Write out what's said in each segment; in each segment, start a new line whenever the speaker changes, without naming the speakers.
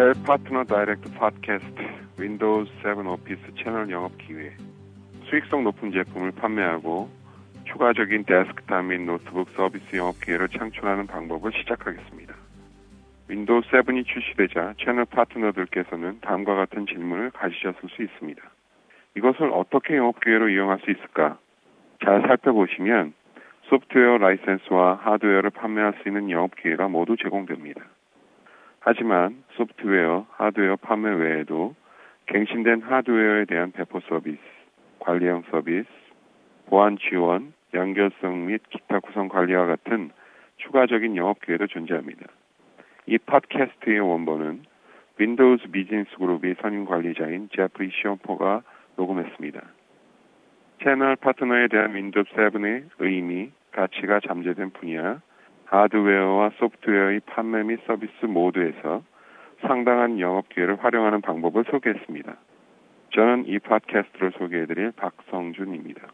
Dell Partner Direct podcast Windows 7 Office 채널 영업 기회 수익성 높은 제품을 판매하고 추가적인 데스크탑 및 노트북 서비스 영업 기회를 창출하는 방법을 시작하겠습니다. Windows 7이 출시되자 채널 파트너들께서는 다음과 같은 질문을 가지셨을 수 있습니다. 이것을 어떻게 영업 기회로 이용할 수 있을까? 잘 살펴보시면 소프트웨어 라이센스와 하드웨어를 판매할 수 있는 영업 기회가 모두 제공됩니다. 하지만 소프트웨어, 하드웨어 판매 외에도 갱신된 하드웨어에 대한 배포 서비스, 관리형 서비스, 보안 지원, 연결성 및 기타 구성 관리와 같은 추가적인 영업 기회도 존재합니다. 이 팟캐스트의 원본은 Windows 비즈니스 그룹의 선임 관리자인 제프리 시엄포가 녹음했습니다. 채널 파트너에 대한 Windows 7의 의미, 가치가 잠재된 분야, 하드웨어와 소프트웨어의 판매 및 서비스 모두에서 상당한 영업 기회를 활용하는 방법을 소개했습니다. 저는 이 팟캐스트를 소개해드릴 박성준입니다.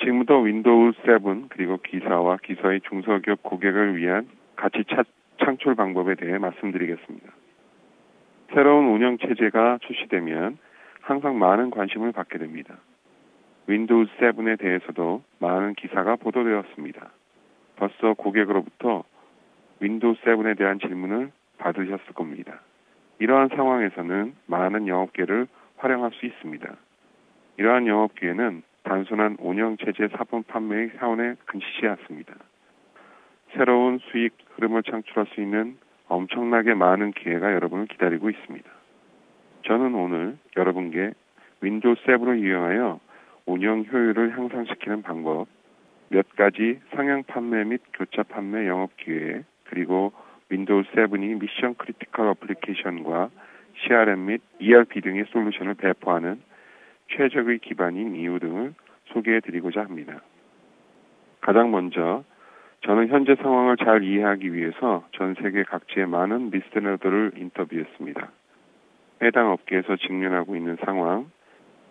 지금부터 Windows 7 그리고 귀사와 귀사의 중소기업 고객을 위한 가치 차, 창출 방법에 대해 말씀드리겠습니다. 새로운 운영 체제가 출시되면 항상 많은 관심을 받게 됩니다. Windows 7에 대해서도 많은 기사가 보도되었습니다. 벌써 고객으로부터 Windows 7에 대한 질문을 받으셨을 겁니다. 이러한 상황에서는 많은 영업기회를 활용할 수 있습니다. 이러한 영업기회는 단순한 운영체제 사본 판매의 차원에 그치지 않습니다. 새로운 수익 흐름을 창출할 수 있는 엄청나게 많은 기회가 여러분을 기다리고 있습니다. 저는 오늘 여러분께 Windows 7을 이용하여 운영 효율을 향상시키는 방법, 몇 가지 상향 판매 및 교차 판매 영업 기회, 그리고 Windows 7이 mission critical application과 CRM 및 ERP 등의 솔루션을 배포하는 최적의 기반인 이유 등을 소개해 드리고자 합니다. 가장 먼저 저는 현재 상황을 잘 이해하기 위해서 전 세계 각지의 많은 reseller들을 인터뷰했습니다. 해당 업계에서 직면하고 있는 상황,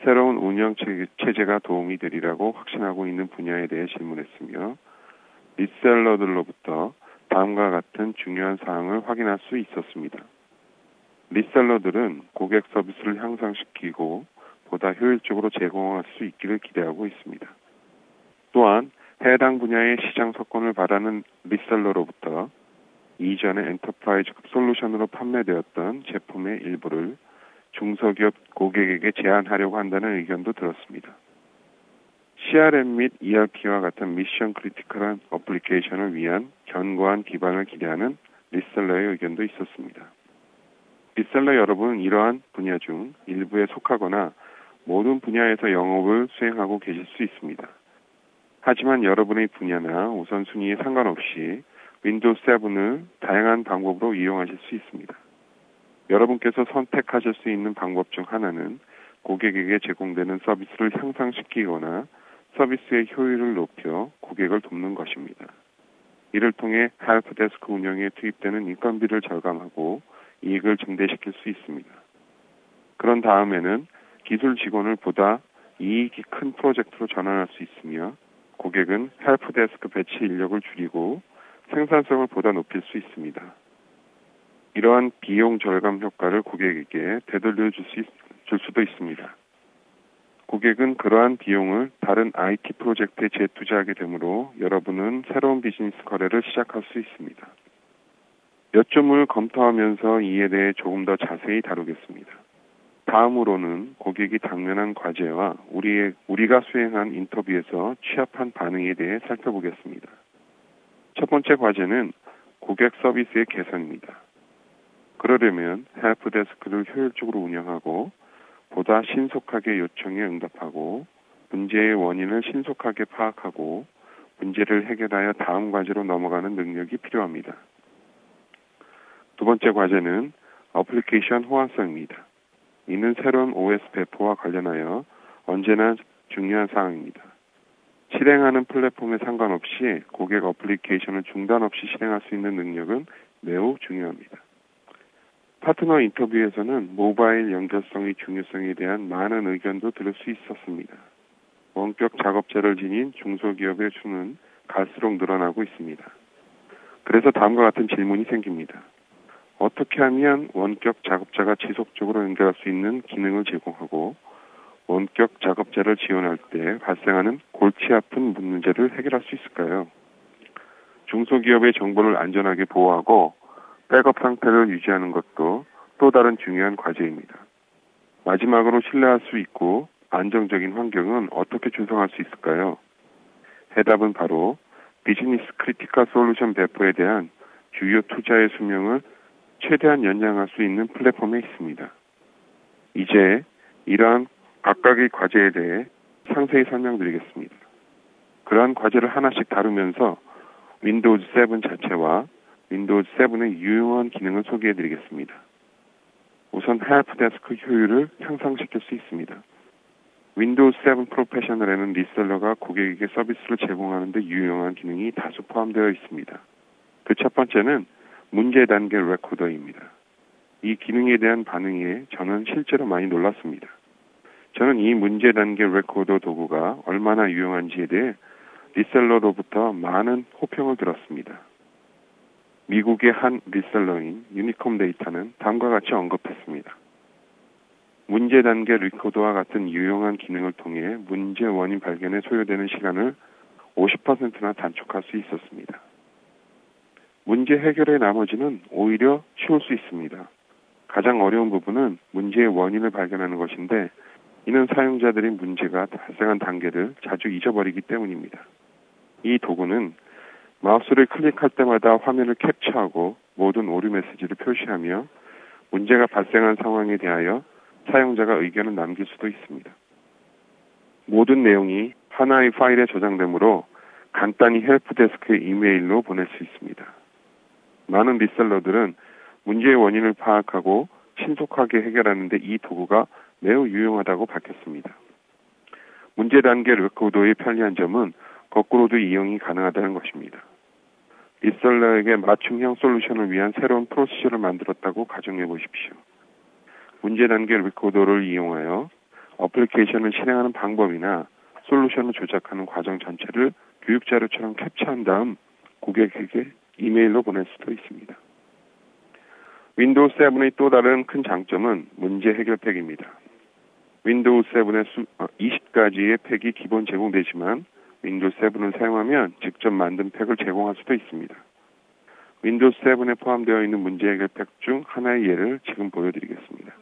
새로운 운영 체제가 도움이 되리라고 확신하고 있는 분야에 대해 질문했으며 리셀러들로부터 다음과 같은 중요한 사항을 확인할 수 있었습니다. 리셀러들은 고객 서비스를 향상시키고 보다 효율적으로 제공할 수 있기를 기대하고 있습니다. 또한 해당 분야의 시장 석권을 바라는 리셀러로부터 이전의 enterprise급 솔루션으로 판매되었던 제품의 일부를 중소기업 고객에게 제안하려고 한다는 의견도 들었습니다. CRM 및 ERP와 같은 mission critical한 application을 위한 견고한 기반을 기대하는 reseller의 의견도 있었습니다. reseller 여러분은 이러한 분야 중 일부에 속하거나 모든 분야에서 영업을 수행하고 계실 수 있습니다. 하지만 여러분의 분야나 우선순위에 상관없이 Windows 7을 다양한 방법으로 이용하실 수 있습니다. 여러분께서 선택하실 수 있는 방법 중 하나는 고객에게 제공되는 서비스를 향상시키거나 서비스의 효율을 높여 고객을 돕는 것입니다. 이를 통해 help desk 운영에 투입되는 인건비를 절감하고 이익을 증대시킬 수 있습니다. 그런 다음에는 기술 직원을 보다 이익이 큰 프로젝트로 전환할 수 있으며 고객은 help desk 배치 인력을 줄이고 생산성을 보다 높일 수 있습니다. 이러한 비용 절감 효과를 고객에게 되돌려 줄, 수도 있습니다. 고객은 그러한 비용을 다른 IT 프로젝트에 재투자하게 되므로 여러분은 새로운 비즈니스 거래를 시작할 수 있습니다. 몇 점을 검토하면서 이에 대해 조금 더 자세히 다루겠습니다. 다음으로는 고객이 당면한 과제와 우리의, 우리가 수행한 인터뷰에서 취합한 반응에 대해 살펴보겠습니다. 첫 번째 과제는 고객 서비스의 개선입니다. 그러려면 헬프데스크를 효율적으로 운영하고 보다 신속하게 요청에 응답하고 문제의 원인을 신속하게 파악하고 문제를 해결하여 다음 과제로 넘어가는 능력이 필요합니다. 두 번째 과제는 어플리케이션 호환성입니다. 이는 새로운 OS 배포와 관련하여 언제나 중요한 사항입니다. 실행하는 플랫폼에 상관없이 고객 application을 중단 없이 실행할 수 있는 능력은 매우 중요합니다. 파트너 인터뷰에서는 모바일 연결성의 중요성에 대한 많은 의견도 들을 수 있었습니다. 원격 작업자를 지닌 중소기업의 수는 갈수록 늘어나고 있습니다. 그래서 다음과 같은 질문이 생깁니다. 어떻게 하면 원격 작업자가 지속적으로 연결할 수 있는 기능을 제공하고 원격 작업자를 지원할 때 발생하는 골치 아픈 문제를 해결할 수 있을까요? 중소기업의 정보를 안전하게 보호하고 백업 상태를 유지하는 것도 또 다른 중요한 과제입니다. 마지막으로 신뢰할 수 있고 안정적인 환경은 어떻게 조성할 수 있을까요? 해답은 바로 business critical 솔루션 배포에 대한 주요 투자의 수명을 최대한 연장할 수 있는 플랫폼에 있습니다. 이제 이러한 각각의 과제에 대해 상세히 설명드리겠습니다. 그러한 과제를 하나씩 다루면서 Windows 7 자체와 Windows 7의 유용한 기능을 소개해드리겠습니다. 우선 help desk 효율을 향상시킬 수 있습니다. Windows 7 Professional에는 reseller가 고객에게 서비스를 제공하는 데 유용한 기능이 다수 포함되어 있습니다. 그 첫 번째는 문제 단계 레코더입니다. 이 기능에 대한 반응에 저는 실제로 많이 놀랐습니다. 저는 이 문제 단계 레코더 도구가 얼마나 유용한지에 대해 reseller로부터 많은 호평을 들었습니다. 미국의 한 reseller인 유니콤 데이터는 다음과 같이 언급했습니다. 문제 단계 리코더와 같은 유용한 기능을 통해 문제 원인 발견에 소요되는 시간을 50%나 단축할 수 있었습니다. 문제 해결의 나머지는 오히려 쉬울 수 있습니다. 가장 어려운 부분은 문제의 원인을 발견하는 것인데 이는 사용자들이 문제가 발생한 단계를 자주 잊어버리기 때문입니다. 이 도구는 마우스를 클릭할 때마다 화면을 캡처하고 모든 오류 메시지를 표시하며 문제가 발생한 상황에 대하여 사용자가 의견을 남길 수도 있습니다. 모든 내용이 하나의 파일에 저장되므로 간단히 help desk 이메일로 보낼 수 있습니다. 많은 reseller들은 문제의 원인을 파악하고 신속하게 해결하는 데 이 도구가 매우 유용하다고 밝혔습니다. 문제 단계 레코더의 편리한 점은 거꾸로도 이용이 가능하다는 것입니다. reseller에게 맞춤형 솔루션을 위한 새로운 프로세스를 만들었다고 가정해 보십시오. 문제 단계 레코더를 이용하여 application을 실행하는 방법이나 솔루션을 조작하는 과정 전체를 교육 자료처럼 캡처한 다음 고객에게 이메일로 보낼 수도 있습니다. Windows 7의 또 다른 큰 장점은 문제 해결팩입니다. Windows 7의 수, 20가지의 어, 팩이 기본 제공되지만 Windows 7을 사용하면 직접 만든 팩을 제공할 수도 있습니다. Windows 7에 포함되어 있는 문제 해결 팩 중 하나의 예를 지금 보여드리겠습니다.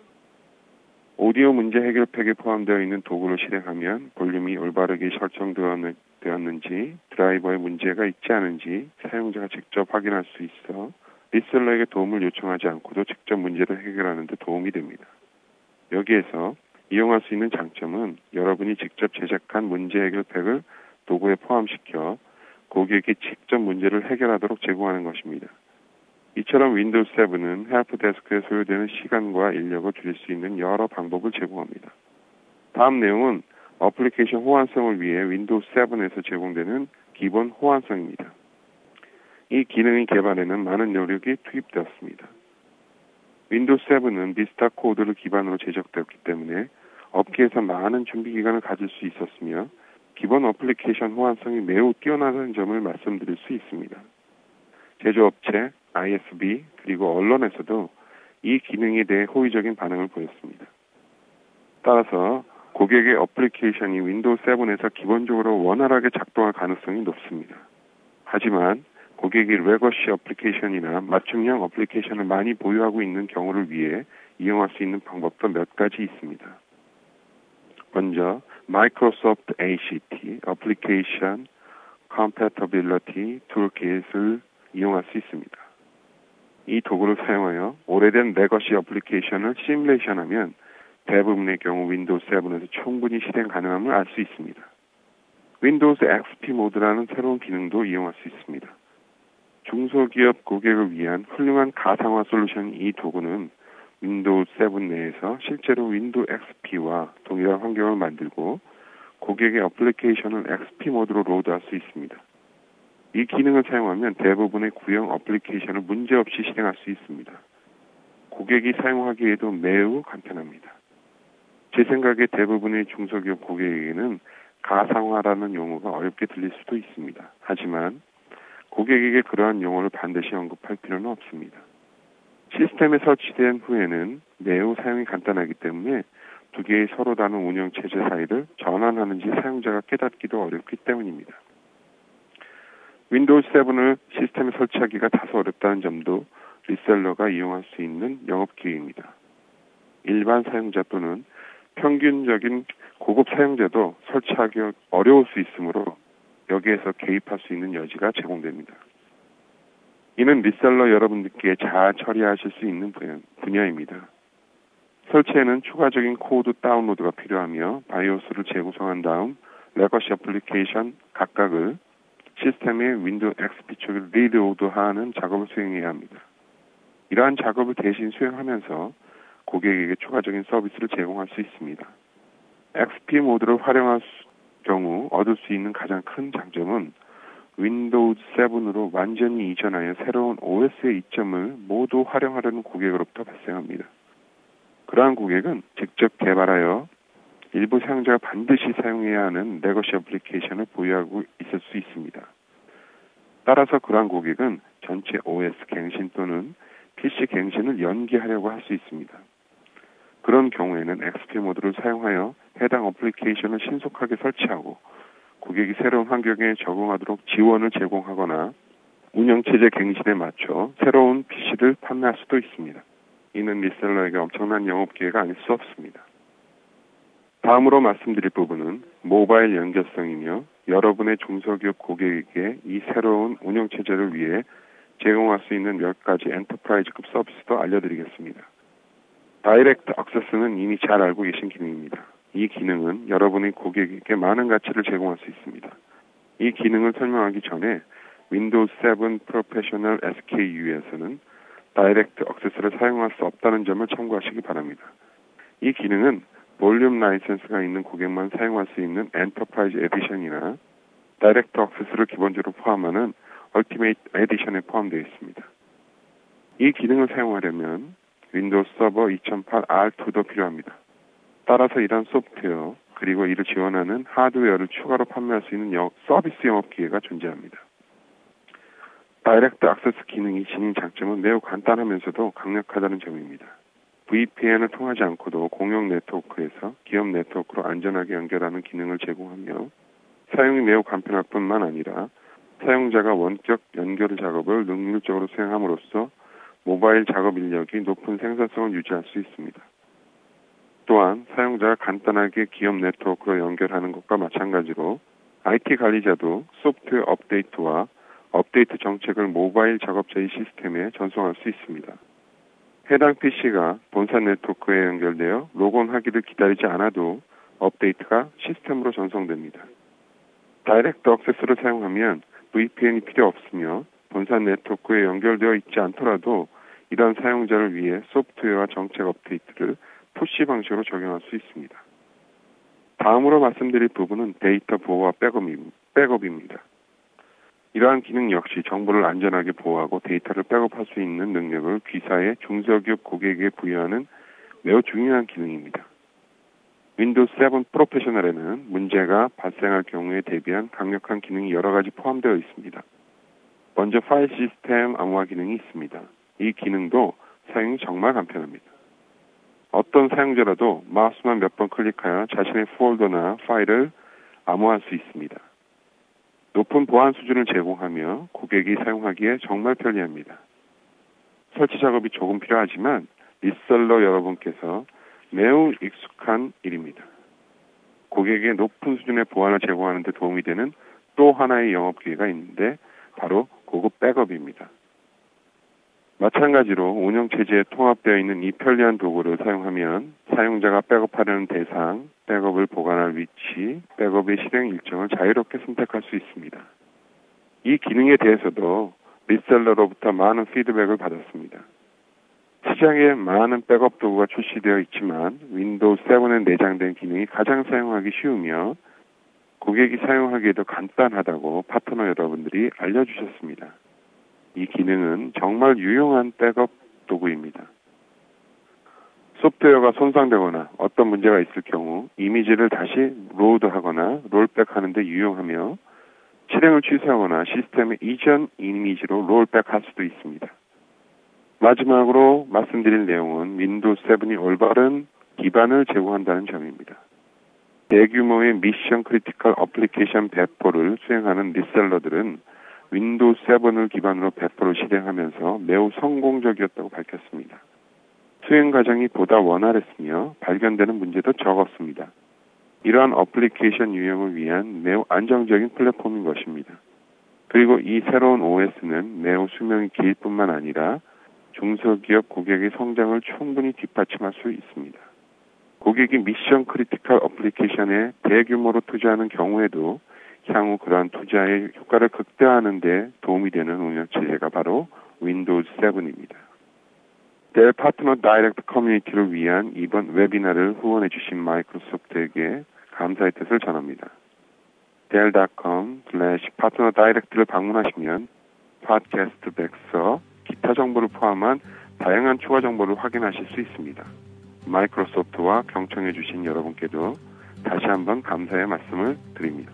오디오 문제 해결 팩에 포함되어 있는 도구를 실행하면 볼륨이 올바르게 설정되었는지 드라이버에 문제가 있지 않은지 사용자가 직접 확인할 수 있어 reseller에게 도움을 요청하지 않고도 직접 문제를 해결하는 데 도움이 됩니다. 여기에서 이용할 수 있는 장점은 여러분이 직접 제작한 문제 해결 팩을 도구에 포함시켜 고객이 직접 문제를 해결하도록 제공하는 것입니다. 이처럼 Windows 7은 help desk에 소요되는 시간과 인력을 줄일 수 있는 여러 방법을 제공합니다. 다음 내용은 어플리케이션 호환성을 위해 Windows 7에서 제공되는 기본 호환성입니다. 이 기능의 개발에는 많은 노력이 투입되었습니다. Windows 7은 Vista 코드를 기반으로 제작되었기 때문에 업계에서 많은 준비 기간을 가질 수 있었으며 기본 어플리케이션 호환성이 매우 뛰어나다는 점을 말씀드릴 수 있습니다. 제조업체, ISV, 그리고 언론에서도 이 기능에 대해 호의적인 반응을 보였습니다. 따라서 고객의 어플리케이션이 Windows 7에서 기본적으로 원활하게 작동할 가능성이 높습니다. 하지만 고객이 legacy 어플리케이션이나 맞춤형 어플리케이션을 많이 보유하고 있는 경우를 위해 이용할 수 있는 방법도 몇 가지 있습니다. 먼저 Microsoft ACT Application Compatibility Toolkit을 이용할 수 있습니다. 이 도구를 사용하여 오래된 legacy 어플리케이션을 시뮬레이션하면 대부분의 경우 Windows 7에서 충분히 실행 가능함을 알 수 있습니다. Windows XP 모드라는 새로운 기능도 이용할 수 있습니다. 중소기업 고객을 위한 훌륭한 가상화 솔루션 이 도구는 Windows 7 내에서 실제로 Windows XP와 동일한 환경을 만들고 고객의 어플리케이션을 XP 모드로 load할 수 있습니다. 이 기능을 사용하면 대부분의 구형 어플리케이션을 문제없이 실행할 수 있습니다. 고객이 사용하기에도 매우 간편합니다. 제 생각에 대부분의 중소기업 고객에게는 가상화라는 용어가 어렵게 들릴 수도 있습니다. 하지만 고객에게 그러한 용어를 반드시 언급할 필요는 없습니다. 시스템에 설치된 후에는 매우 사용이 간단하기 때문에 두 개의 서로 다른 운영 체제 사이를 전환하는지 사용자가 깨닫기도 어렵기 때문입니다. Windows 7을 시스템에 설치하기가 다소 어렵다는 점도 reseller가 이용할 수 있는 영업 기회입니다. 일반 사용자 또는 평균적인 고급 사용자도 설치하기 어려울 수 있으므로 여기에서 개입할 수 있는 여지가 제공됩니다. 이는 reseller 여러분들께서 잘 처리하실 수 있는 분야입니다. 설치에는 추가적인 코드 다운로드가 필요하며 BIOS를 재구성한 다음 legacy 어플리케이션 각각을 시스템의 Windows XP 쪽에 reload하는 작업을 수행해야 합니다. 이러한 작업을 대신 수행하면서 고객에게 추가적인 서비스를 제공할 수 있습니다. XP 모드를 활용할 경우 얻을 수 있는 가장 큰 장점은 Windows 7으로 완전히 이전하여 새로운 OS의 이점을 모두 활용하려는 고객으로부터 발생합니다. 그러한 고객은 직접 개발하여 일부 사용자가 반드시 사용해야 하는 legacy 어플리케이션을 보유하고 있을 수 있습니다. 따라서 그러한 고객은 전체 OS 갱신 또는 PC 갱신을 연기하려고 할 수 있습니다. 그런 경우에는 XP 모드를 사용하여 해당 어플리케이션을 신속하게 설치하고 고객이 새로운 환경에 적응하도록 지원을 제공하거나 운영체제 갱신에 맞춰 새로운 PC를 판매할 수도 있습니다. 이는 리셀러에게 엄청난 영업 기회가 아닐 수 없습니다. 다음으로 말씀드릴 부분은 모바일 연결성이며 여러분의 중소기업 고객에게 이 새로운 운영체제를 위해 제공할 수 있는 몇 가지 enterprise급 서비스도 알려드리겠습니다. DirectAccess는 이미 잘 알고 계신 기능입니다. 이 기능은 여러분의 고객에게 많은 가치를 제공할 수 있습니다. 이 기능을 설명하기 전에 Windows 7 Professional SKU에서는 DirectAccess를 사용할 수 없다는 점을 참고하시기 바랍니다. 이 기능은 볼륨 라이센스가 있는 고객만 사용할 수 있는 Enterprise Edition이나 DirectAccess를 기본적으로 포함하는 Ultimate Edition에 포함되어 있습니다. 이 기능을 사용하려면 Windows Server 2008 R2도 필요합니다. 따라서 이러한 소프트웨어 그리고 이를 지원하는 하드웨어를 추가로 판매할 수 있는 서비스 영업 기회가 존재합니다. DirectAccess 기능이 지닌 장점은 매우 간단하면서도 강력하다는 점입니다. VPN을 통하지 않고도 공용 네트워크에서 기업 네트워크로 안전하게 연결하는 기능을 제공하며 사용이 매우 간편할 뿐만 아니라 사용자가 원격 연결 작업을 능률적으로 수행함으로써 모바일 작업 인력이 높은 생산성을 유지할 수 있습니다. 또한 사용자가 간단하게 기업 네트워크로 연결하는 것과 마찬가지로 IT 관리자도 소프트웨어 업데이트와 업데이트 정책을 모바일 작업자의 시스템에 전송할 수 있습니다. 해당 PC가 본사 네트워크에 연결되어 로그온하기를 기다리지 않아도 업데이트가 시스템으로 전송됩니다. DirectAccess를 사용하면 VPN이 필요 없으며 본사 네트워크에 연결되어 있지 않더라도 이러한 사용자를 위해 소프트웨어와 정책 업데이트를 push 방식으로 적용할 수 있습니다. 다음으로 말씀드릴 부분은 데이터 보호와 백업입니다. 이러한 기능 역시 정보를 안전하게 보호하고 데이터를 백업할 수 있는 능력을 귀사의 중소기업 고객에게 부여하는 매우 중요한 기능입니다. Windows 7 Professional에는 문제가 발생할 경우에 대비한 강력한 기능이 여러 가지 포함되어 있습니다. 먼저 파일 시스템 암호화 기능이 있습니다. 이 기능도 사용이 정말 간편합니다. 어떤 사용자라도 마우스만 몇 번 클릭하여 자신의 폴더나 파일을 암호화할 수 있습니다. 높은 보안 수준을 제공하며 고객이 사용하기에 정말 편리합니다. 설치 작업이 조금 필요하지만 리셀러 여러분께서 매우 익숙한 일입니다. 고객에게 높은 수준의 보안을 제공하는 데 도움이 되는 또 하나의 영업 기회가 있는데 바로 고급 백업입니다. 마찬가지로 운영 체제에 통합되어 있는 이 편리한 도구를 사용하면 사용자가 백업하려는 대상, 백업을 보관할 위치, 백업의 실행 일정을 자유롭게 선택할 수 있습니다. 이 기능에 대해서도 reseller로부터 많은 피드백을 받았습니다. 시장에 많은 백업 도구가 출시되어 있지만 윈도우 7에 내장된 기능이 가장 사용하기 쉬우며 고객이 사용하기에도 간단하다고 파트너 여러분들이 알려주셨습니다. 이 기능은 정말 유용한 백업 도구입니다. 소프트웨어가 손상되거나 어떤 문제가 있을 경우 이미지를 다시 로드하거나 rollback하는 데 유용하며 실행을 취소하거나 시스템의 이전 이미지로 rollback할 수도 있습니다. 마지막으로 말씀드릴 내용은 윈도우 7이 올바른 기반을 제공한다는 점입니다. 대규모의 mission critical application 배포를 수행하는 reseller들은 윈도우 7을 기반으로 배포를 실행하면서 매우 성공적이었다고 밝혔습니다. 수행 과정이 보다 원활했으며 발견되는 문제도 적었습니다. 이러한 어플리케이션 유형을 위한 매우 안정적인 플랫폼인 것입니다. 그리고 이 새로운 OS는 매우 수명이 길 뿐만 아니라 중소기업 고객의 성장을 충분히 뒷받침할 수 있습니다. 고객이 mission critical application에 대규모로 투자하는 경우에도 향후 그러한 투자의 효과를 극대화하는 데 도움이 되는 운영 체제가 바로 윈도우즈 7입니다. 델 파트너 다이렉트 커뮤니티를 위한 이번 webinar를 후원해 주신 마이크로소프트에게 감사의 뜻을 전합니다. dell.com slash 파트너 다이렉트를 방문하시면 팟캐스트 백서, 기타 정보를 포함한 다양한 추가 정보를 확인하실 수 있습니다. 마이크로소프트와 경청해 주신 여러분께도 다시 한번 감사의 말씀을 드립니다.